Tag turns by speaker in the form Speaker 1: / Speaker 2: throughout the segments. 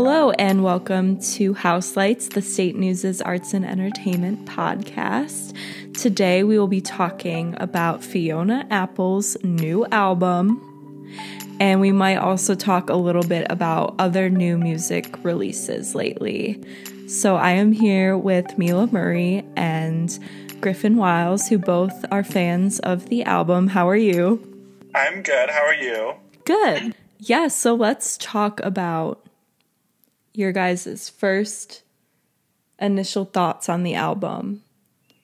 Speaker 1: Hello, and welcome to Houselights, the State News' arts and entertainment podcast. Today, we will be talking about Fiona Apple's new album, and we might also talk a little bit about other new music releases lately. So, I am here with Mila Murray and Griffin Wiles, who both are fans of the album. How are you?
Speaker 2: I'm good. How are you?
Speaker 1: Good. Yeah, so let's talk about your guys' first initial thoughts on the album.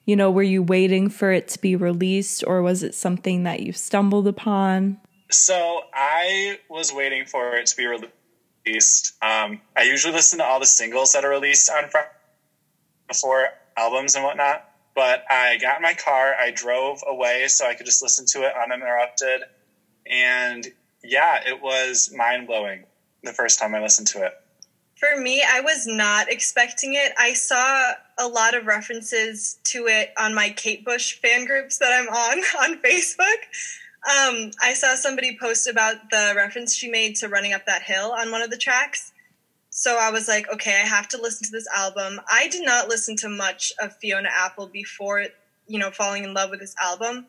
Speaker 1: You know, were you waiting for it to be released or was it something that you stumbled upon?
Speaker 2: So I was waiting for it to be released. Um, I usually listen to all the singles that are released on Friday before albums and whatnot. But I got in my car, I drove away so I could just listen to it uninterrupted. And yeah, it was mind blowing the first time I listened to it.
Speaker 3: For me, I was not expecting it. I saw a lot of references to it on my Kate Bush fan groups that I'm on on Facebook. Um, I saw somebody post about the reference she made to Running Up That Hill on one of the tracks. So I was like, okay, I have to listen to this album. I did not listen to much of Fiona Apple before, you know, falling in love with this album.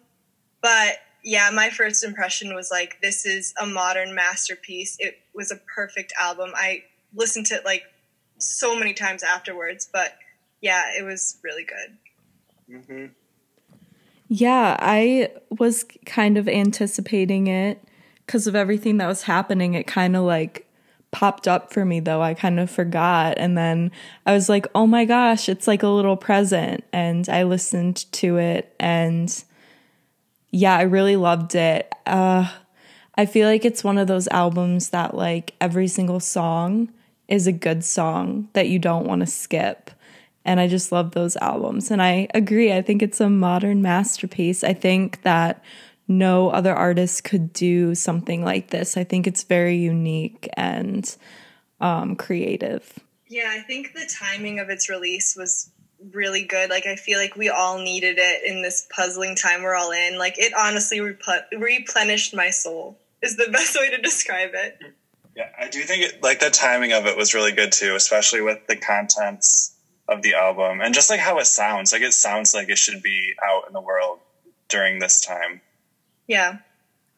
Speaker 3: But yeah, my first impression was like, this is a modern masterpiece. It was a perfect album. I listened to it like so many times afterwards, but yeah, it was really good.
Speaker 1: Mm-hmm. Yeah, I was kind of anticipating it because of everything that was happening. It kind of like popped up for me though. I kind of forgot. And then I was like, oh my gosh, it's like a little present. And I listened to it and yeah, I really loved it. Uh, I feel like it's one of those albums that like every single song is a good song that you don't want to skip. And I just love those albums. And I agree. I think it's a modern masterpiece. I think that no other artist could do something like this. I think it's very unique and um, creative.
Speaker 3: Yeah, I think the timing of its release was really good. Like I feel like we all needed it in this puzzling time we're all in. Like it honestly rep- replenished my soul. Is the best way to describe it.
Speaker 2: Yeah, I do think it, like the timing of it was really good too, especially with the contents of the album and just like how it sounds. Like it sounds like it should be out in the world during this time.
Speaker 3: Yeah.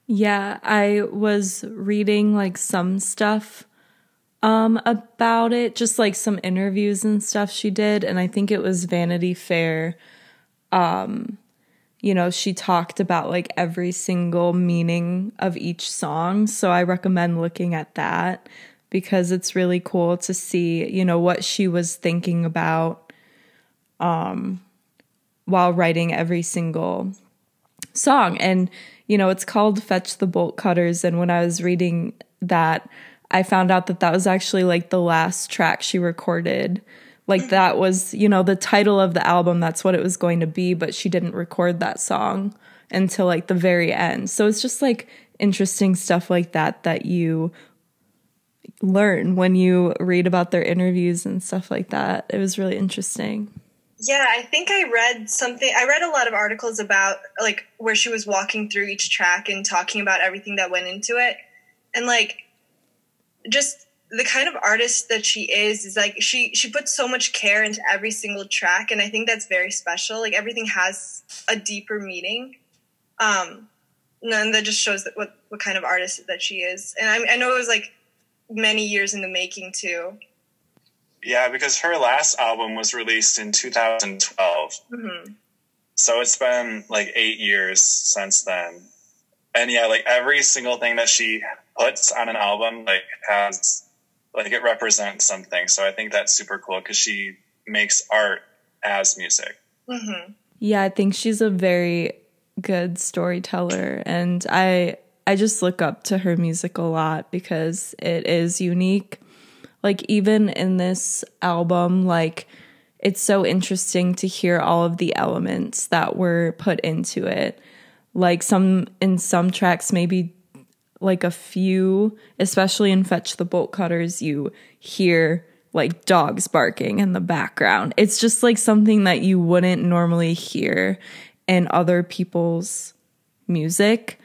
Speaker 1: Yeah, I was reading like some stuff um about it, just like some interviews and stuff she did and I think it was Vanity Fair um you know, she talked about like every single meaning of each song, so I recommend looking at that because it's really cool to see, you know, what she was thinking about um while writing every single song and you know, it's called Fetch the Bolt Cutters and when I was reading that I found out that that was actually like the last track she recorded. Like that was, you know, the title of the album, that's what it was going to be, but she didn't record that song until like the very end. So it's just like interesting stuff like that that you learn when you read about their interviews and stuff like that. It was really interesting.
Speaker 3: Yeah, I think I read something. I read a lot of articles about like where she was walking through each track and talking about everything that went into it. And like just the kind of artist that she is is like she she puts so much care into every single track and i think that's very special. Like everything has a deeper meaning um and that just shows that what what kind of artist that she is. And I, I know it was like many years in the making too.
Speaker 2: Yeah because her last album was released in 2012 mm-hmm. so it's been like eight years since then. And yeah like every single thing that she puts on an album like has like it represents something. So I think that's super cool because she makes art as music.
Speaker 1: Mm-hmm. Yeah, I think she's a very good storyteller, and I I just look up to her music a lot because it is unique. Like even in this album, like it's so interesting to hear all of the elements that were put into it. Like some in some tracks maybe like a few, especially in Fetch the Bolt Cutters, you hear like dogs barking in the background. It's just like something that you wouldn't normally hear in other people's music.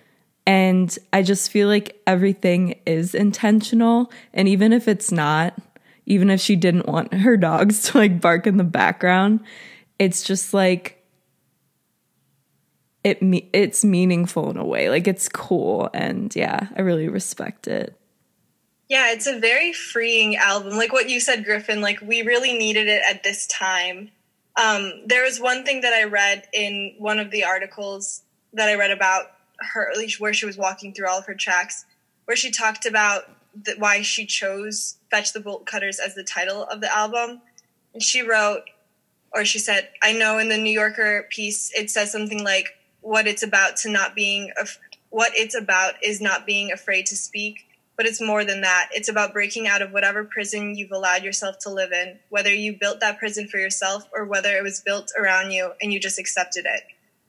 Speaker 1: And I just feel like everything is intentional. And even if it's not, even if she didn't want her dogs to like bark in the background, it's just like it me it's meaningful in a way. Like it's cool and yeah, I really respect it.
Speaker 3: Yeah, it's a very freeing album. Like what you said, Griffin, like we really needed it at this time. Um, there was one thing that I read in one of the articles that I read about her, at least where she was walking through all of her tracks, where she talked about the, why she chose Fetch the Bolt Cutters as the title of the album. And she wrote, or she said, I know in the New Yorker piece, it says something like, what it's about to not being, af- what it's about is not being afraid to speak but it's more than that. It's about breaking out of whatever prison you've allowed yourself to live in, whether you built that prison for yourself or whether it was built around you and you just accepted it.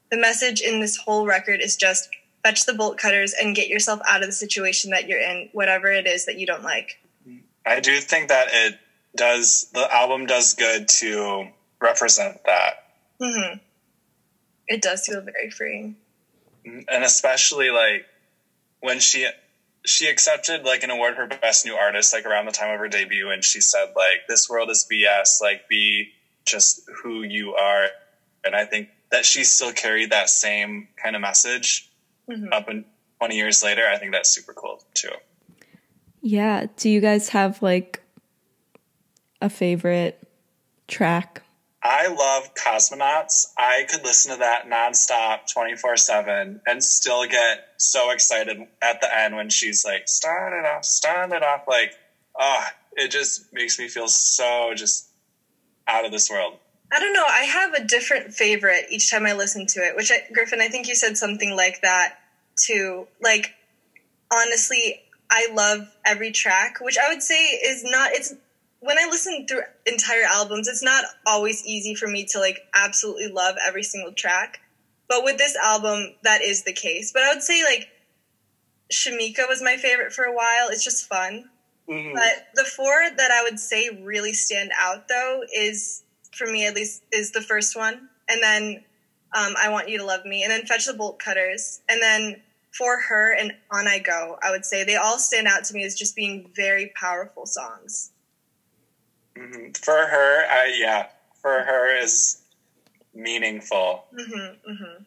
Speaker 3: The message in this whole record is just fetch the bolt cutters and get yourself out of the situation that you're in, whatever it is that you don't like.
Speaker 2: I do think that it does, the album does good to represent that.
Speaker 3: Mm-hmm. It does feel very freeing.
Speaker 2: And especially like when she she accepted like an award for best new artist like around the time of her debut and she said like this world is bs like be just who you are and i think that she still carried that same kind of message mm-hmm. up in 20 years later i think that's super cool too
Speaker 1: yeah do you guys have like a favorite track
Speaker 2: I love cosmonauts. I could listen to that nonstop 24 7 and still get so excited at the end when she's like, start it off, start it off. Like, oh, it just makes me feel so just out of this world.
Speaker 3: I don't know. I have a different favorite each time I listen to it, which I, Griffin, I think you said something like that too. Like, honestly, I love every track, which I would say is not, it's when I listen through entire albums, it's not always easy for me to like absolutely love every single track. But with this album, that is the case. But I would say like Shameika was my favorite for a while. It's just fun. Mm-hmm. But the four that I would say really stand out though is for me at least is the first one, and then um, I want you to love me, and then fetch the bolt cutters, and then for her and on I go. I would say they all stand out to me as just being very powerful songs.
Speaker 2: Mm-hmm. For her, I yeah, for her is meaningful.
Speaker 1: Mm-hmm, mm-hmm.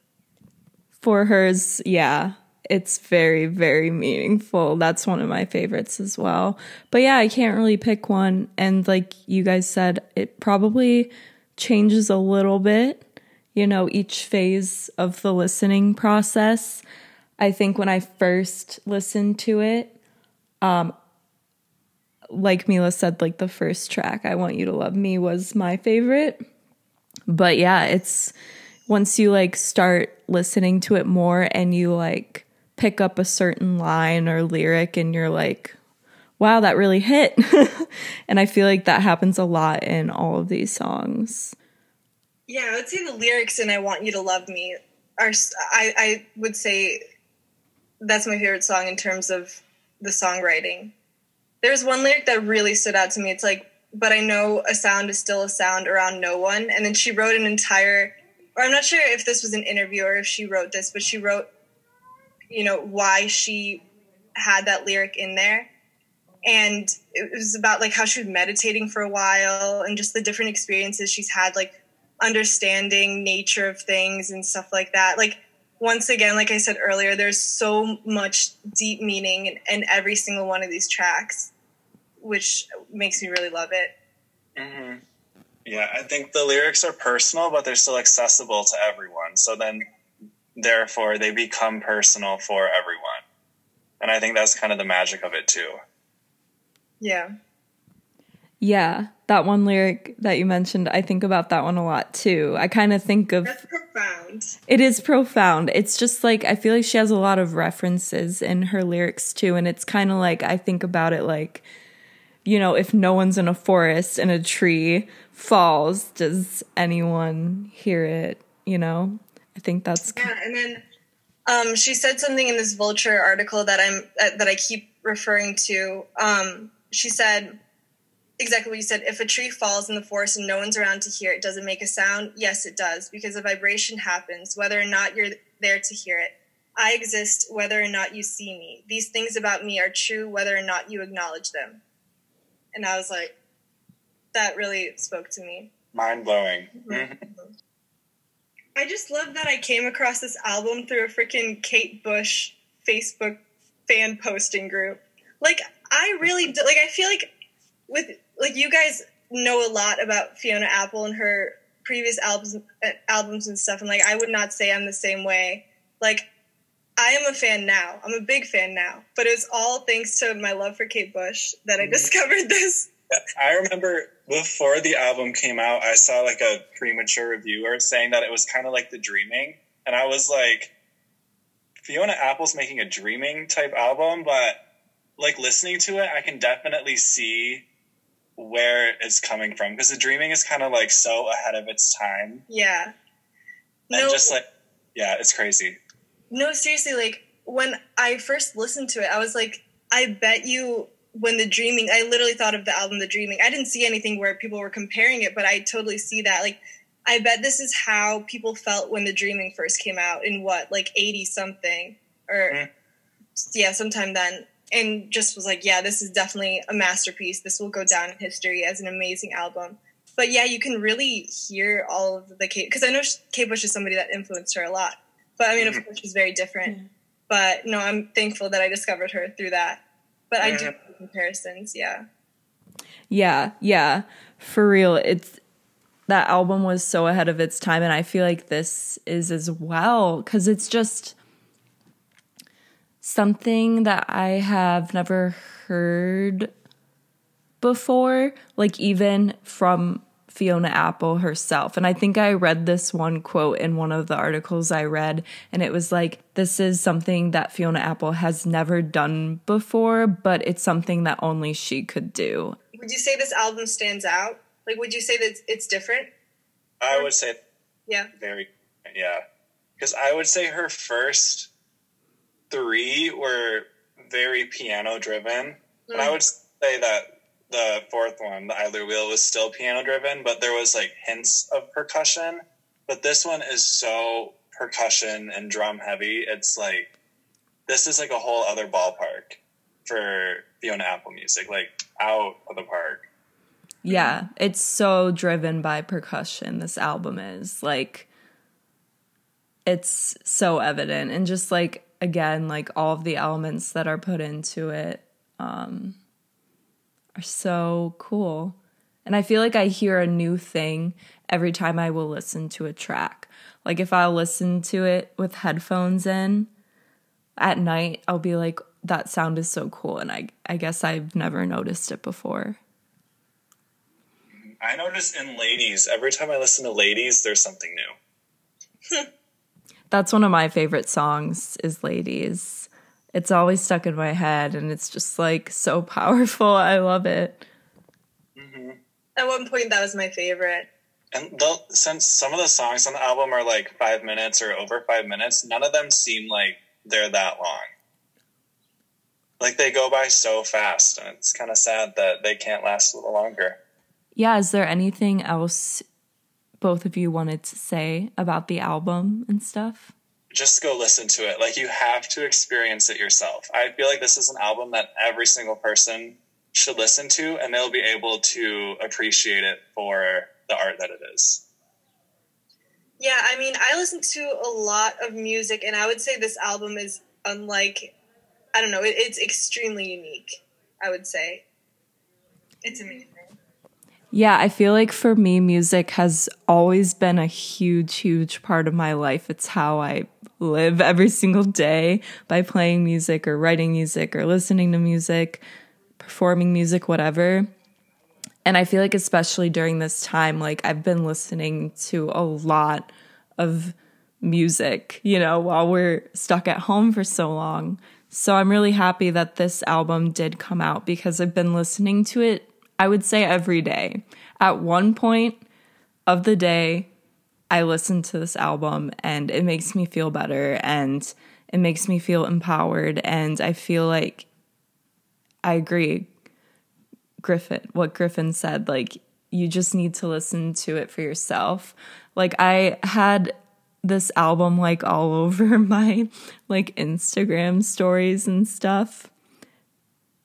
Speaker 1: For hers, yeah, it's very very meaningful. That's one of my favorites as well. But yeah, I can't really pick one. And like you guys said, it probably changes a little bit. You know, each phase of the listening process. I think when I first listened to it, um, like Mila said, like the first track, I Want You to Love Me, was my favorite. But yeah, it's once you like start listening to it more and you like pick up a certain line or lyric and you're like, wow, that really hit. and I feel like that happens a lot in all of these songs.
Speaker 3: Yeah, I would say the lyrics in I Want You to Love Me are, I, I would say that's my favorite song in terms of the songwriting there's one lyric that really stood out to me. It's like, but I know a sound is still a sound around no one. And then she wrote an entire, or I'm not sure if this was an interview or if she wrote this, but she wrote, you know, why she had that lyric in there. And it was about like how she was meditating for a while and just the different experiences she's had, like understanding nature of things and stuff like that. Like once again, like I said earlier, there's so much deep meaning in, in every single one of these tracks, which makes me really love it.
Speaker 2: Mm-hmm. Yeah, I think the lyrics are personal, but they're still accessible to everyone. So then, therefore, they become personal for everyone. And I think that's kind of the magic of it, too.
Speaker 3: Yeah.
Speaker 1: Yeah, that one lyric that you mentioned, I think about that one a lot too. I kind of think of
Speaker 3: That's profound.
Speaker 1: It is profound. It's just like I feel like she has a lot of references in her lyrics too and it's kind of like I think about it like you know, if no one's in a forest and a tree falls, does anyone hear it, you know? I think that's
Speaker 3: Yeah, and then um, she said something in this Vulture article that I'm uh, that I keep referring to. Um, she said exactly what you said. If a tree falls in the forest and no one's around to hear it, does it make a sound? Yes, it does, because a vibration happens, whether or not you're there to hear it. I exist whether or not you see me. These things about me are true whether or not you acknowledge them. And I was like, that really spoke to me.
Speaker 2: Mind blowing.
Speaker 3: Mm-hmm. I just love that I came across this album through a freaking Kate Bush Facebook fan posting group. Like I really do, like I feel like with like you guys know a lot about Fiona Apple and her previous albums uh, albums and stuff and like I would not say I'm the same way. Like I am a fan now. I'm a big fan now. But it's all thanks to my love for Kate Bush that I mm-hmm. discovered this.
Speaker 2: I remember before the album came out, I saw like a premature reviewer saying that it was kind of like the Dreaming, and I was like, Fiona Apple's making a Dreaming type album, but like listening to it, I can definitely see where it's coming from because the Dreaming is kind of like so ahead of its time.
Speaker 3: Yeah.
Speaker 2: And no, just like, yeah, it's crazy.
Speaker 3: No, seriously, like when I first listened to it, I was like, I bet you when the dreaming i literally thought of the album the dreaming. I didn't see anything where people were comparing it but i totally see that. Like i bet this is how people felt when the dreaming first came out in what like 80 something or mm. yeah sometime then. And just was like yeah this is definitely a masterpiece. This will go down in history as an amazing album. But yeah you can really hear all of the kate because i know kate bush is somebody that influenced her a lot but i mean mm-hmm. of course she's very different mm-hmm. but no i'm thankful that i discovered her through that but I do comparisons, yeah.
Speaker 1: Yeah, yeah. For real, it's that album was so ahead of its time and I feel like this is as well cuz it's just something that I have never heard before, like even from Fiona Apple herself. And I think I read this one quote in one of the articles I read, and it was like, this is something that Fiona Apple has never done before, but it's something that only she could do.
Speaker 3: Would you say this album stands out? Like, would you say that it's different?
Speaker 2: I would say,
Speaker 3: yeah.
Speaker 2: Very, yeah. Because I would say her first three were very piano driven. Mm. And I mm. would say that the fourth one, the Idler Wheel, was still piano driven, but there was like hints of percussion. But this one is so percussion and drum heavy. It's like this is like a whole other ballpark for Fiona Apple music, like out of the park.
Speaker 1: Yeah, it's so driven by percussion. This album is like it's so evident and just like again like all of the elements that are put into it um are so cool. And I feel like I hear a new thing every time I will listen to a track. Like if I'll listen to it with headphones in at night, I'll be like, that sound is so cool. And I, I guess I've never noticed it before.
Speaker 2: I notice in ladies, every time I listen to ladies, there's something new.
Speaker 1: That's one of my favorite songs is Ladies it's always stuck in my head and it's just like so powerful. I love it.
Speaker 3: Mm-hmm. At one point, that was my favorite.
Speaker 2: And the, since some of the songs on the album are like five minutes or over five minutes, none of them seem like they're that long. Like they go by so fast, and it's kind of sad that they can't last a little longer.
Speaker 1: Yeah, is there anything else both of you wanted to say about the album and stuff?
Speaker 2: Just go listen to it. Like you have to experience it yourself. I feel like this is an album that every single person should listen to and they'll be able to appreciate it for the art that it is.
Speaker 3: Yeah, I mean, I listen to a lot of music and I would say this album is unlike I don't know, it, it's extremely unique, I would say. It's amazing.
Speaker 1: Yeah, I feel like for me, music has always been a huge, huge part of my life. It's how I live every single day by playing music or writing music or listening to music, performing music, whatever. And I feel like, especially during this time, like I've been listening to a lot of music, you know, while we're stuck at home for so long. So I'm really happy that this album did come out because I've been listening to it, I would say, every day. At one point of the day, I listen to this album and it makes me feel better and it makes me feel empowered. And I feel like I agree, Griffin, what Griffin said. Like, you just need to listen to it for yourself. Like, I had this album like all over my like Instagram stories and stuff.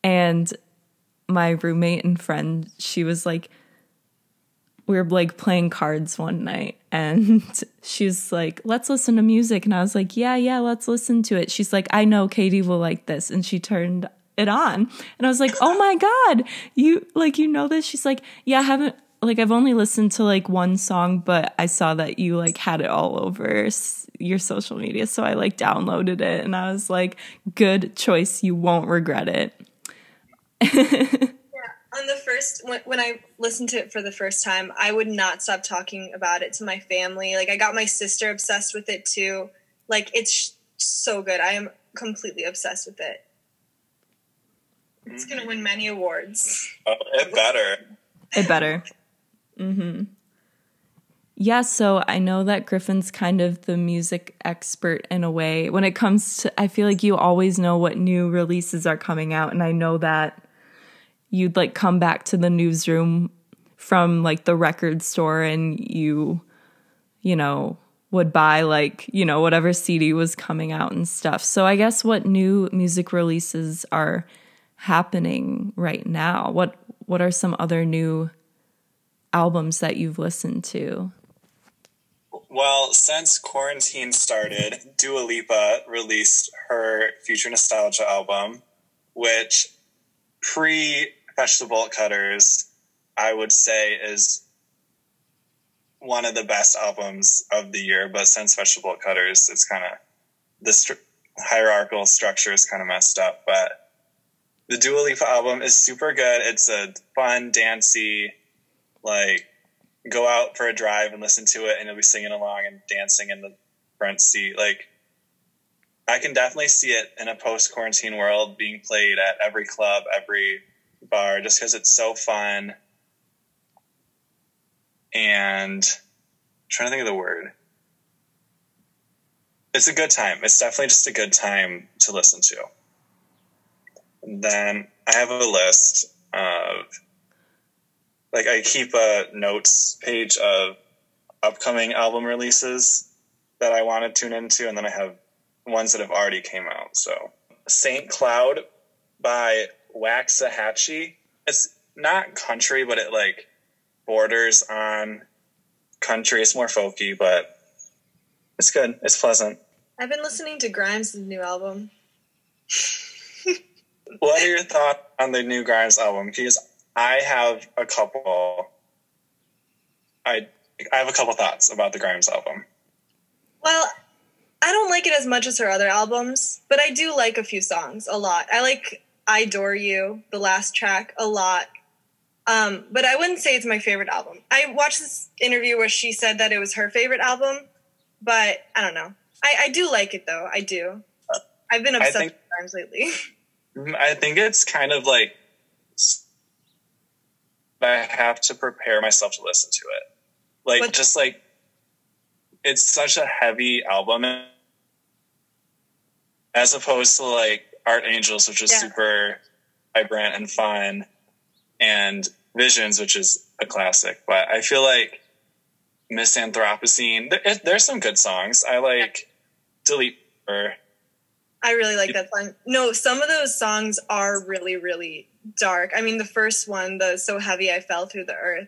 Speaker 1: And my roommate and friend, she was like, we were like playing cards one night and she's like, let's listen to music. And I was like, yeah, yeah, let's listen to it. She's like, I know Katie will like this. And she turned it on. And I was like, oh my God, you like, you know this? She's like, yeah, I haven't, like, I've only listened to like one song, but I saw that you like had it all over your social media. So I like downloaded it and I was like, good choice. You won't regret it.
Speaker 3: on the first when, when i listened to it for the first time i would not stop talking about it to my family. Like i got my sister obsessed with it too. Like it's so good. I am completely obsessed with it. It's gonna win many awards.
Speaker 2: Oh, it better.
Speaker 1: It better. Mm-hmm. Yeah, so I know that Griffin's kind of the music expert in a way. When it comes to, I feel like you always know what new releases are coming out, and I know that you'd like come back to the newsroom from like the record store and you you know would buy like you know whatever CD was coming out and stuff. So I guess what new music releases are happening right now? What what are some other new albums that you've listened to?
Speaker 2: Well, since quarantine started, Dua Lipa released her Future Nostalgia album, which pre Fetch the Bolt Cutters, I would say, is one of the best albums of the year. But since Fetch the Bolt Cutters, it's kind of the st- hierarchical structure is kind of messed up. But the Dua Lipa album is super good. It's a fun, dancey, like go out for a drive and listen to it, and you'll be singing along and dancing in the front seat. Like I can definitely see it in a post quarantine world being played at every club, every bar just because it's so fun. And I'm trying to think of the word. It's a good time. It's definitely just a good time to listen to. Then I have a list of like I keep a notes page of upcoming album releases that I want to tune into, and then I have ones that have already came out. So Saint Cloud by Waxahatchee. It's not country, but it like borders on country. It's more folky, but it's good. It's pleasant.
Speaker 3: I've been listening to Grimes' new album.
Speaker 2: what are your thoughts on the new Grimes album? Because I have a couple. I I have a couple thoughts about the Grimes album.
Speaker 3: Well, I don't like it as much as her other albums, but I do like a few songs a lot. I like IDORU, the last track, a lot. Um, but I wouldn't say it's my favorite album. I watched this interview where she said that it was her favorite album, but I don't know. I, I do like it though. I do. I've been obsessed think, with times lately.
Speaker 2: I think it's kind of like I have to prepare myself to listen to it. Like what? just like it's such a heavy album as opposed to like Art Angels, which is yeah. super vibrant and fun, and Visions, which is a classic. But I feel like Miss Anthropocene, there, there's some good songs. I like Delete Her.
Speaker 3: I really like that song. No, some of those songs are really, really dark. I mean, the first one, the So Heavy I Fell Through the Earth,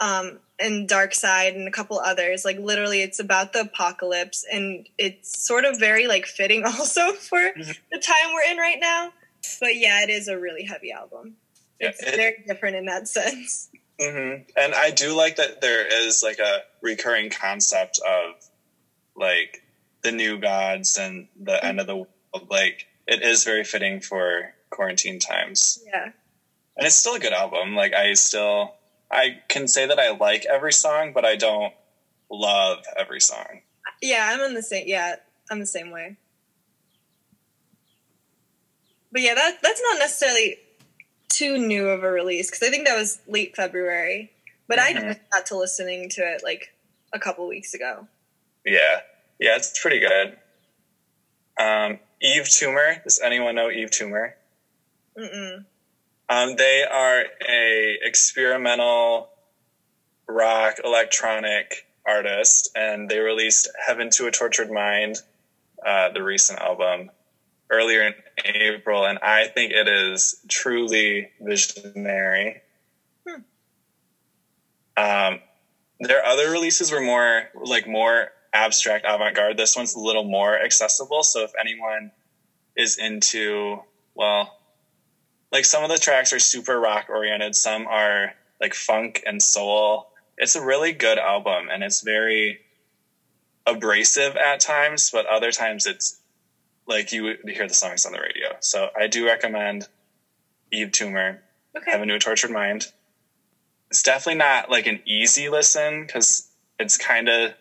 Speaker 3: um, and Darkseid, and a couple others. Like, literally, it's about the apocalypse, and it's sort of very, like, fitting also for mm-hmm. the time we're in right now. But yeah, it is a really heavy album. Yeah, it's it, very different in that sense.
Speaker 2: Mm-hmm. And I do like that there is, like, a recurring concept of, like, the new gods and the mm-hmm. end of the world. Like, it is very fitting for quarantine times.
Speaker 3: Yeah.
Speaker 2: And it's still a good album. Like, I still I can say that I like every song, but I don't love every song.
Speaker 3: Yeah, I'm in the same. Yeah, I'm the same way. But yeah, that that's not necessarily too new of a release because I think that was late February. But mm-hmm. I just got to listening to it like a couple weeks ago.
Speaker 2: Yeah, yeah, it's pretty good. Um, Yves Tumor. Does anyone know Yves Tumor? Mm-mm. Um, they are a experimental rock electronic artist, and they released "Heaven to a Tortured Mind," uh, the recent album, earlier in April, and I think it is truly visionary. Hmm. Um, their other releases were more like more abstract avant garde. This one's a little more accessible. So if anyone is into, well, like some of the tracks are super rock oriented, some are like funk and soul. It's a really good album and it's very abrasive at times, but other times it's like you hear the songs on the radio. So I do recommend Yves Tumor, okay. Heaven to a Tortured Mind. It's definitely not like an easy listen because it's kind of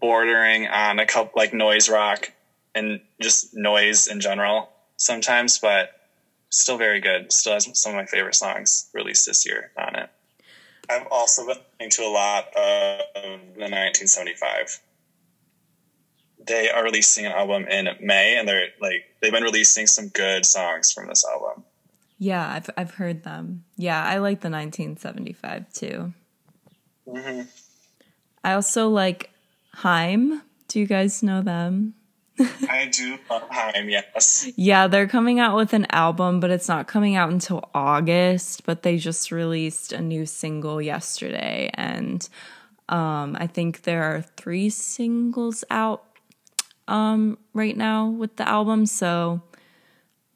Speaker 2: bordering on a couple like noise rock and just noise in general sometimes, but still very good. Still has some of my favorite songs released this year on it. I've also been listening to a lot of the 1975. They are releasing an album in May, and they're like they've been releasing some good songs from this album.
Speaker 1: Yeah, I've I've heard them. Yeah, I like the 1975 too. Mm-hmm. I also like Haim. Do you guys know them?
Speaker 2: I do love Haim, yes.
Speaker 1: Yeah, they're coming out with an album, but it's not coming out until August. But they just released a new single yesterday, and um, I think there are three singles out um, right now with the album. So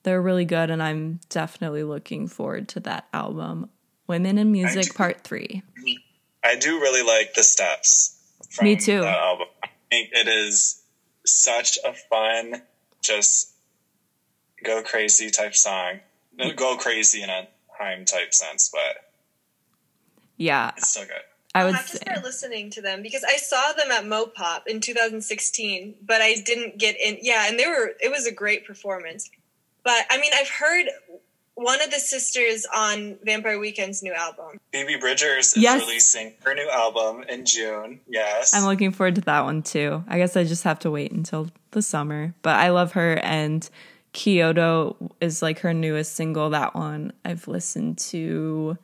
Speaker 1: they're really good, and I'm definitely looking forward to that album. Women in Music Part Three.
Speaker 2: I do really like the steps.
Speaker 1: Me too.
Speaker 2: I think it is such a fun, just go crazy type song. No, mm. go crazy in a Haim type sense, but
Speaker 1: yeah,
Speaker 2: it's still good.
Speaker 3: I would have to start listening to them because I saw them at Mopop in 2016, but I didn't get in. Yeah, and they were. It was a great performance. But I mean, I've heard one of the sisters on Vampire Weekend's new album.
Speaker 2: Phoebe Bridgers is yes. releasing her new album in June. Yes.
Speaker 1: I'm looking forward to that one too. I guess I just have to wait until the summer. But I love her and Kyoto is like her newest single. That one I've listened to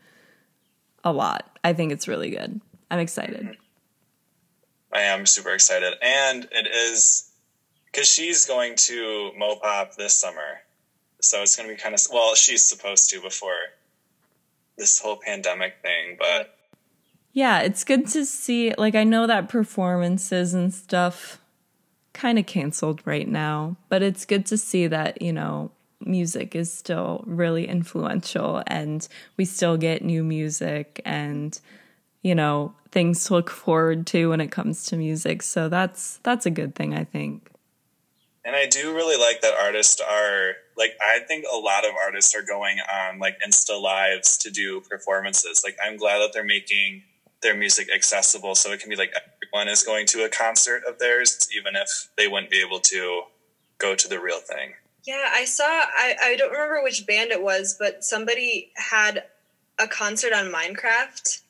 Speaker 1: a lot. I think it's really good. I'm excited. Mm-hmm.
Speaker 2: I am super excited. And it is because she's going to Mopop this summer so it's going to be kind of well she's supposed to before this whole pandemic thing but
Speaker 1: yeah it's good to see like i know that performances and stuff kind of canceled right now but it's good to see that you know music is still really influential and we still get new music and you know things to look forward to when it comes to music. So that's that's a good thing i think.
Speaker 2: And I do really like that artists are like I think a lot of artists are going on like Insta lives to do performances. Like I'm glad that they're making their music accessible so it can be like everyone is going to a concert of theirs even if they wouldn't be able to go to the real thing.
Speaker 3: Yeah, I saw I, I don't remember which band it was, but somebody had a concert on Minecraft.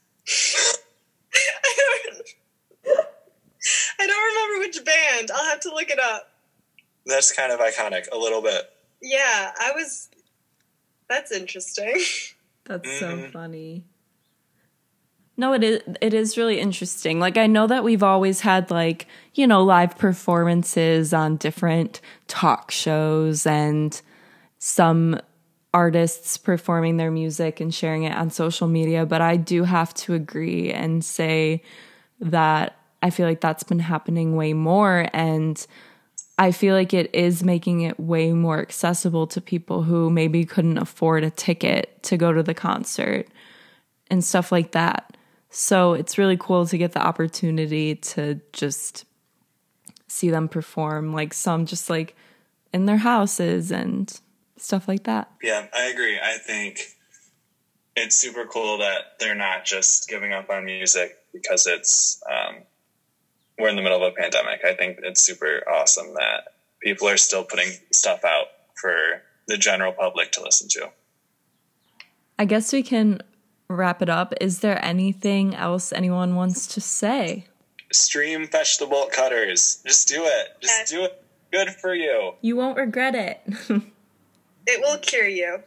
Speaker 3: I don't I don't remember which band. I'll have to look it up
Speaker 2: that's kind of iconic a little bit.
Speaker 3: Yeah, I was. That's interesting.
Speaker 1: That's mm-hmm. so funny. No, it is it is really interesting. Like I know that we've always had like, you know, live performances on different talk shows and some artists performing their music and sharing it on social media, but I do have to agree and say that I feel like that's been happening way more and I feel like it is making it way more accessible to people who maybe couldn't afford a ticket to go to the concert and stuff like that. So it's really cool to get the opportunity to just see them perform, like some just like in their houses and stuff like that.
Speaker 2: Yeah, I agree. I think it's super cool that they're not just giving up on music because it's um, we're in the middle of a pandemic. I think it's super awesome that people are still putting stuff out for the general public to listen to.
Speaker 1: I guess we can wrap it up. Is there anything else anyone wants to say?
Speaker 2: Stream Fetch the Cutters. Just do it. Just do it. Good for you.
Speaker 1: You won't regret it.
Speaker 3: it will cure you.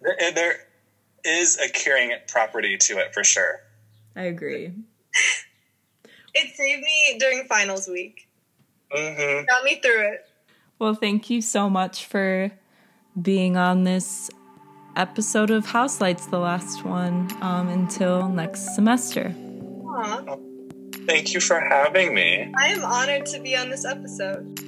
Speaker 2: there, eh, there is a curing property to it for sure.
Speaker 1: I agree.
Speaker 3: It saved me during finals week.
Speaker 2: Mm-hmm.
Speaker 3: Got me through it.
Speaker 1: Well, thank you so much for being on this episode of Houselights, the last one, um, until next semester.
Speaker 3: Aww.
Speaker 2: Thank you for having me.
Speaker 3: I am honored to be on this episode.